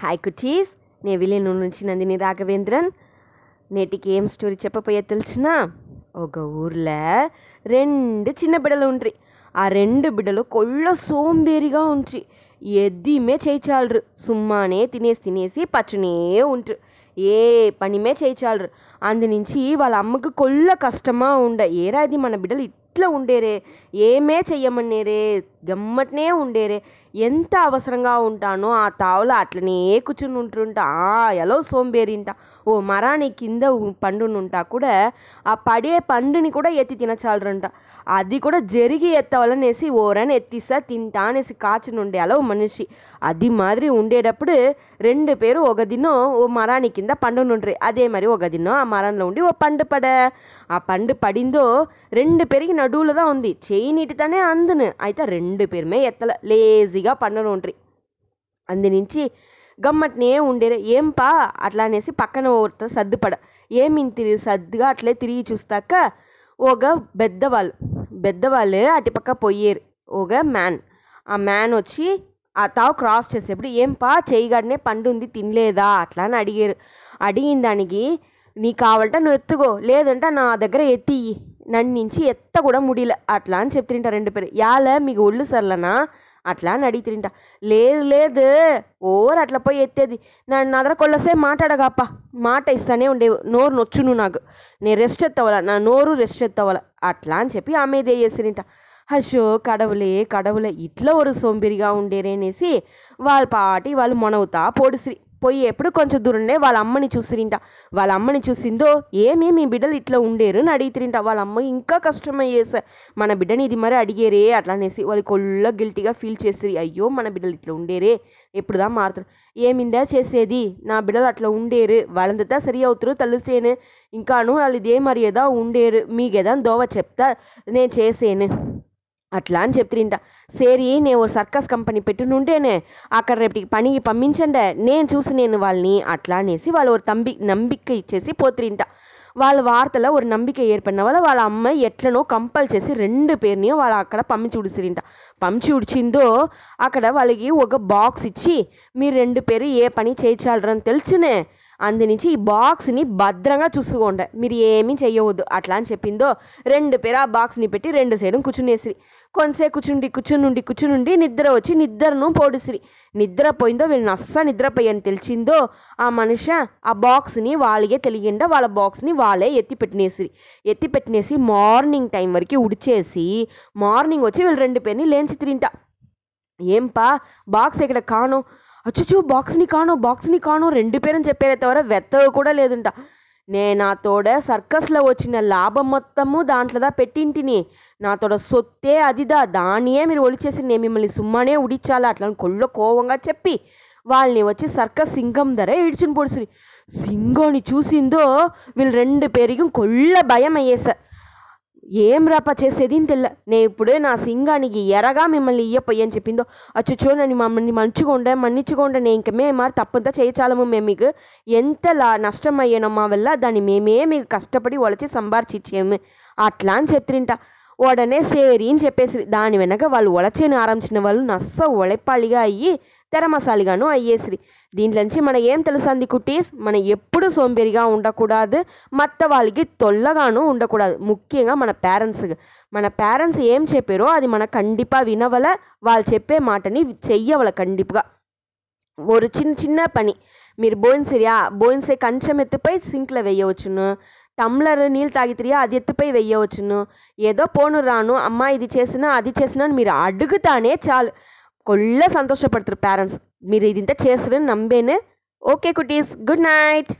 Hi cuties నే విలేను నుంచి నందిని రాఘవేంద్రన్. నేటికి ఏం స్టోరీ చెప్పపోయే తెలిసిన ఒక ఊర్లో రెండు చిన్న బిడలు ఉంట్రి ఆ రెండు బిడ్డలు కొల్ల సోంబేరిగా ఉంట్రి ఎద్దిమే చేయిచాలరు సుమ్మానే తినేసి తినేసి పచ్చనే ఉంట్రు ఏ పనిమే చేయిచాలరు అందునుంచి వాళ్ళ అమ్మకు కొల్ల కష్టమా ఉండ. ఏరా ఇది మన బిడ్డలు ఇట్లా ఉండేరే? ఏమే చెయ్యమనేరే? గమ్మట్నే ఉండేరే. ఎంత అవసరంగా ఉంటానో ఆ తావులో అట్లనే కూర్చుని ఉంటుంటా. ఆ ఎలో సోంబేరింట. ఓ మరాని కింద పండునుంటా కూడా ఆ పడే పండుని కూడా ఎత్తి తినచాలరంట. అది కూడా జరిగి ఎత్తవలనేసి ఓరని ఎత్తిస్తా తింటా అనేసి కాచునుండే అలా ఓ మనిషి. అది మాదిరి ఉండేటప్పుడు రెండు పేరు ఒక దినం ఓ మరాని కింద పండునుండ్రి అదే మరి ఒక దినం ఆ మరంలో ఉండి ఓ పండు పడ. ఆ పండు పడిందో రెండు పేరికి నడువులో தான் ఉంది. చేయి నీటితోనే అందును. అయితే రెండు పేరుమే ఎత్తల. లేజీగా పండును అందు అందునుంచి గమ్మట్నే ఉండేరే. ఏంపా అట్లా అనేసి పక్కన ఒకరితో సర్దుపడ. తిరిగి సర్దుగా అట్లే తిరిగి చూస్తాక ఒక పెద్దవాళ్ళు పెద్దవాళ్ళు అటుపక్క పోయారు. ఒక మ్యాన్ ఆ మ్యాన్ వచ్చి ఆ తావు క్రాస్ చేసేప్పుడు ఏంపా? చేయగానే పండు ఉంది తినలేదా? అట్లా అని అడిగారు. అడిగిన దానికి నీ కావాలంటే నువ్వు ఎత్తుకో లేదంటే నా దగ్గర ఎత్తి నన్ను నుంచి ఎత్త కూడా ముడిలే. అట్లా అని చెప్తుంటారు రెండు పేరు. యాల? మీకు ఒళ్ళు సర్లనా అట్లా అని అడిగితిరింట. లేదు లేదు ఓర్ అట్లా పోయి ఎత్తేది. నన్ను నా దగ్గర కొల్లసే మాట్లాడగాప మాట ఇస్తానే ఉండేవు. నోరు నొచ్చును నాకు. నేను రెస్ట్ ఎత్తవల నా నోరు రెస్ట్ ఎత్తవల. అట్లా అని చెప్పి ఆమె చేసిరింట అషో కడవులే కడవులే ఇట్లా ఒరు సోంబేరిగా ఉండేరేనేసి వాళ్ళ పాటి వాళ్ళు మొనవుతా పోడిసిరి పోయి ఎప్పుడు కొంచెం దూరంలో వాళ్ళ అమ్మని చూసిరింట వాళ్ళ అమ్మని చూసిందో ఏమి మీ బిడ్డలు ఇట్లా ఉండేరు అని అడిగితిరింట వాళ్ళ అమ్మ ఇంకా కష్టమయ్యేసా మన బిడ్డని ఇది మరి అడిగేరే అట్లా అనేసి వాళ్ళు కొల్ల గిల్టీగా ఫీల్ చేసిరి అయ్యో మన బిడ్డలు ఇట్లా ఉండేరే ఎప్పుడుదా మారుతారు? ఏమిందా చేసేది? నా బిడ్డలు అట్లా ఉండేరు. వాళ్ళంతా సరి అవుతారు తలుస్తేనే ఇంకాను వాళ్ళు ఇదే మరి ఏదో ఉండేరు. మీకేదా దోవ చెప్తా నేను చేసేను. అట్లా అని చెప్తుంట సేరి నేను ఓ సర్కస్ కంపెనీ పెట్టునుంటేనే అక్కడ రేపటికి పనికి పంపించండి నేను చూసి నేను వాళ్ళని అట్లా అనేసి వాళ్ళు ఒక తంబి నంబిక ఇచ్చేసి పోతిరింట వాళ్ళ వార్తలో ఒక నంబిక ఏర్పడిన వల్ల వాళ్ళ అమ్మాయి ఎట్లనో కంపల్ చేసి రెండు పేరుని వాళ్ళు అక్కడ పంపించి ఉడిసిరింట పంచి ఉడిచిందో అక్కడ వాళ్ళకి ఒక బాక్స్ ఇచ్చి మీరు రెండు పేరు ఏ పని చేయించాలని తెలిసినే అందునుంచి ఈ బాక్స్ని భద్రంగా చూసుకోండి. మీరు ఏమీ చేయవద్దు. అట్లా అని చెప్పిందో రెండు పేరు ఆ బాక్స్ని పెట్టి రెండు సైడు కూర్చునేసిరి. కొంతసేపు కూర్చుండి కూర్చునుండి కూర్చునుండి నిద్ర వచ్చి నిద్రను పోడిసిరి. నిద్ర పోయిందో వీళ్ళు నస్స నిద్రపోయని తెలిసిందో ఆ మనిషి ఆ బాక్స్ని వాళ్ళకే తెలియండా వాళ్ళ బాక్స్ని వాళ్ళే ఎత్తి పెట్టినేసిరి. ఎత్తి పెట్టినేసి మార్నింగ్ టైం వరకు ఉడిచేసి మార్నింగ్ వచ్చి వీళ్ళు రెండు పేరుని లేంచి తిరింటా. ఏంపా? బాక్స్ ఇక్కడ కాను? అచ్చుచూ బాక్స్ని కాను బాక్స్ని కాను రెండు పేరని చెప్పారే తవర వెత్తగా కూడా లేదంట. నేను తోడ సర్కస్లో వచ్చిన లాభం మొత్తము దాంట్లోదా పెట్టింటిని. నాతోడ సొత్తే అదిదా దానియే మీరు ఒలిచేసి నేను మిమ్మల్ని సుమ్మనే ఉడిచాలా అట్లా అని కొల్ల కోవంగా చెప్పి వాళ్ళని వచ్చి సర్కస్ సింగం ధర ఇడ్చుని పొడిసిరి సింగోని చూసిందో వీళ్ళు రెండు పేరుకి కొల్ల భయం అయ్యేసా ఏం రాపా చేసేది అని తెల్ల? నేను ఇప్పుడు నా సింగానికి ఎరగా మిమ్మల్ని ఇయ్యపోయి అని చెప్పిందో అచ్చుచో నన్ను మమ్మల్ని మంచిగా మన్నించుకోండి నేను ఇంక మేము మరి తప్పంతా చేయించాలము మేము మీకు. ఎంత లా నష్టం మా వల్ల దాన్ని మేమే మీకు కష్టపడి ఒలచి సంబార్చిచ్చేము అట్లా అని చెప్తిరింట ఉడనే సేరి అని చెప్పేసి దాని వెనక వాళ్ళు ఒలచేని ఆరంభించిన వాళ్ళు నస్స ఒళెప్పాళిగా అయ్యి తెరమసాలిగాను అయ్యేసిరి. దీంట్లోంచి మన ఏం తెలుసంది కుటీస్ మనం ఎప్పుడు సోంబేరిగా ఉండకూడదు. మత్త వాళ్ళకి తొల్లగాను ఉండకూడదు. ముఖ్యంగా మన పేరెంట్స్ మన పేరెంట్స్ ఏం చెప్పారో అది మన కండిపా వినవల. వాళ్ళు చెప్పే మాటని చెయ్యవల కండిపుగా. ஒரு చిన్న చిన్న పని. మీరు బోయిన్సిరియా బోయిన్సే కంచెం ఎత్తుపై సింక్లో వేయవచ్చును. టమ్లర్ నీళ్ళు తాగితిరియా అది ఎత్తుపై వేయవచ్చును. ఏదో పోను రాను అమ్మా ఇది చేసినా అది చేసినా అని మీరు అడుగుతానే చాలు. కొల్ల సంతోషపడతారు పేరెంట్స్ మీరు ఇది ఇంత చేస్తారని నమ్మేనే. Okay cuties. Good night